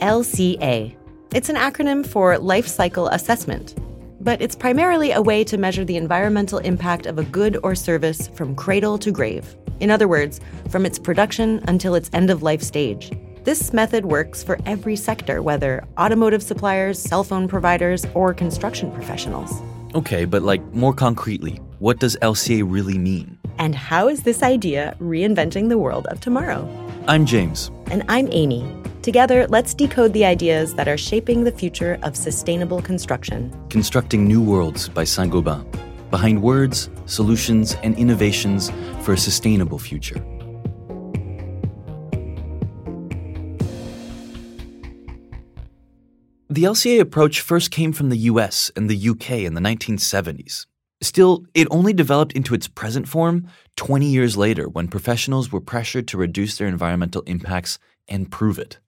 LCA. It's an acronym for Life Cycle Assessment, but it's primarily a way to measure the environmental impact of a good or service from cradle to grave. In other words, from its production until its end of life stage. This method works for every sector, whether automotive suppliers, cell phone providers, or construction professionals. Okay, but like more concretely, what does LCA really mean? And how is this idea reinventing the world of tomorrow? I'm James. And I'm Amy. Together, let's decode the ideas that are shaping the future of sustainable construction. Constructing New Worlds by Saint Gobain. Behind words, solutions, and innovations for a sustainable future. The LCA approach first came from the US and the UK in the 1970s. Still, it only developed into its present form 20 years later when professionals were pressured to reduce their environmental impacts and prove it.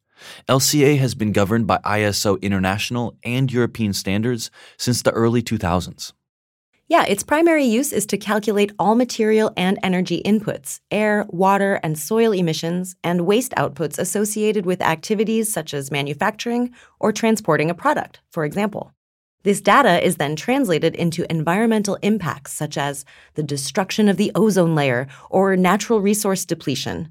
LCA has been governed by ISO international and European standards since the early 2000s. Yeah, its primary use is to calculate all material and energy inputs, air, water, and soil emissions, and waste outputs associated with activities such as manufacturing or transporting a product, for example. This data is then translated into environmental impacts such as the destruction of the ozone layer or natural resource depletion.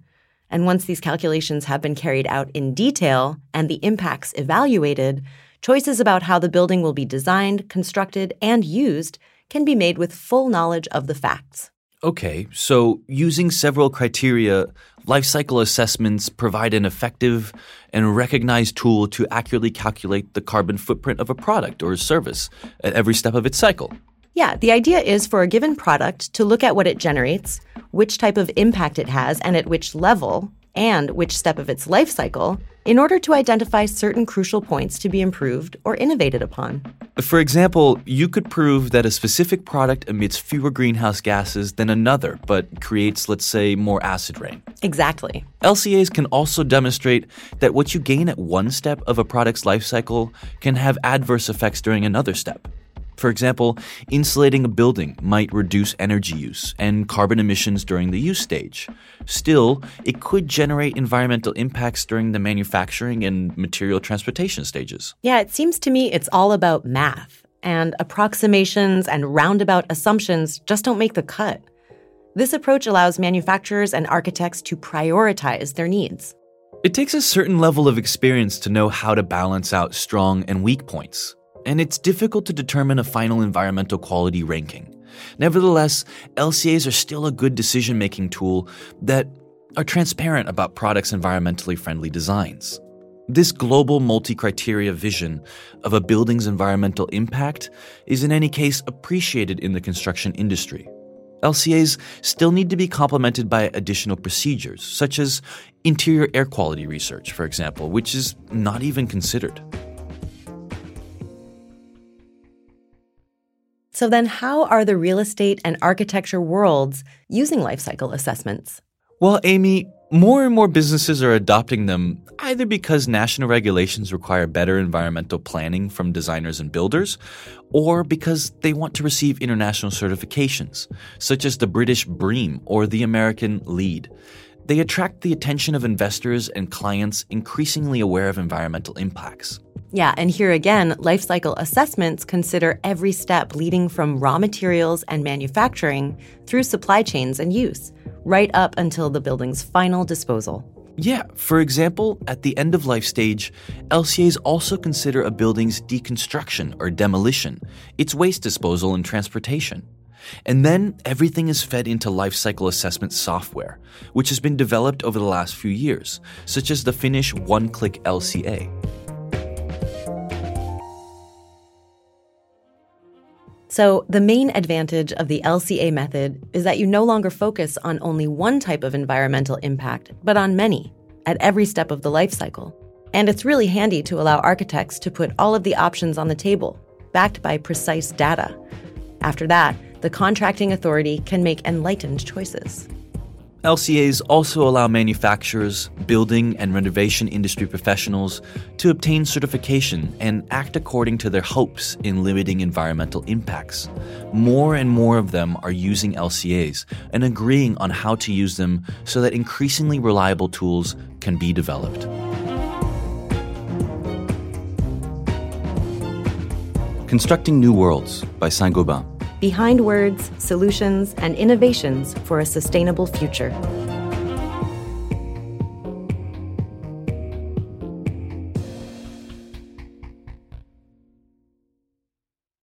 And once these calculations have been carried out in detail and the impacts evaluated, choices about how the building will be designed, constructed, and used can be made with full knowledge of the facts. Okay, so using several criteria, life cycle assessments provide an effective and recognized tool to accurately calculate the carbon footprint of a product or a service at every step of its cycle. Yeah, the idea is for a given product to look at what it generates, which type of impact it has, and at which level, and which step of its life cycle in order to identify certain crucial points to be improved or innovated upon. For example, you could prove that a specific product emits fewer greenhouse gases than another, but creates, let's say, more acid rain. Exactly. LCAs can also demonstrate that what you gain at one step of a product's life cycle can have adverse effects during another step. For example, insulating a building might reduce energy use and carbon emissions during the use stage. Still, it could generate environmental impacts during the manufacturing and material transportation stages. Yeah, it seems to me it's all about math, and approximations and roundabout assumptions just don't make the cut. This approach allows manufacturers and architects to prioritize their needs. It takes a certain level of experience to know how to balance out strong and weak points and it's difficult to determine a final environmental quality ranking. Nevertheless, LCAs are still a good decision making tool that are transparent about products' environmentally friendly designs. This global multi criteria vision of a building's environmental impact is, in any case, appreciated in the construction industry. LCAs still need to be complemented by additional procedures, such as interior air quality research, for example, which is not even considered. So, then how are the real estate and architecture worlds using life cycle assessments? Well, Amy, more and more businesses are adopting them either because national regulations require better environmental planning from designers and builders, or because they want to receive international certifications, such as the British BREEAM or the American LEED. They attract the attention of investors and clients increasingly aware of environmental impacts. Yeah, and here again, life cycle assessments consider every step leading from raw materials and manufacturing through supply chains and use, right up until the building's final disposal. Yeah, for example, at the end of life stage, LCAs also consider a building's deconstruction or demolition, its waste disposal and transportation. And then everything is fed into life cycle assessment software, which has been developed over the last few years, such as the Finnish One Click LCA. So, the main advantage of the LCA method is that you no longer focus on only one type of environmental impact, but on many, at every step of the life cycle. And it's really handy to allow architects to put all of the options on the table, backed by precise data. After that, the contracting authority can make enlightened choices. LCAs also allow manufacturers, building, and renovation industry professionals to obtain certification and act according to their hopes in limiting environmental impacts. More and more of them are using LCAs and agreeing on how to use them so that increasingly reliable tools can be developed. Constructing New Worlds by Saint Gobain. Behind words, solutions, and innovations for a sustainable future.